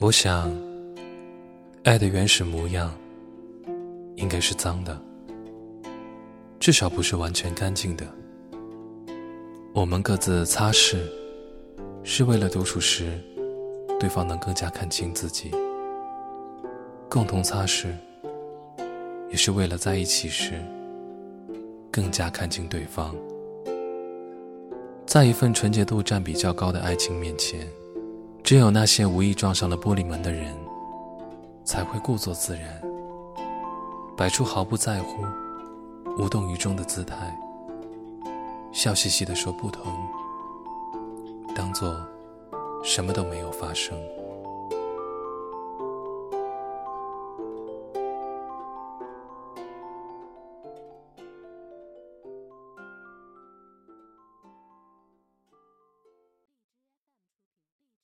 我想，爱的原始模样应该是脏的，至少不是完全干净的。我们各自擦拭，是为了独处时，对方能更加看清自己；共同擦拭，也是为了在一起时，更加看清对方。在一份纯洁度占比较高的爱情面前。只有那些无意撞上了玻璃门的人，才会故作自然，摆出毫不在乎、无动于衷的姿态，笑嘻嘻地说不疼，当做什么都没有发生。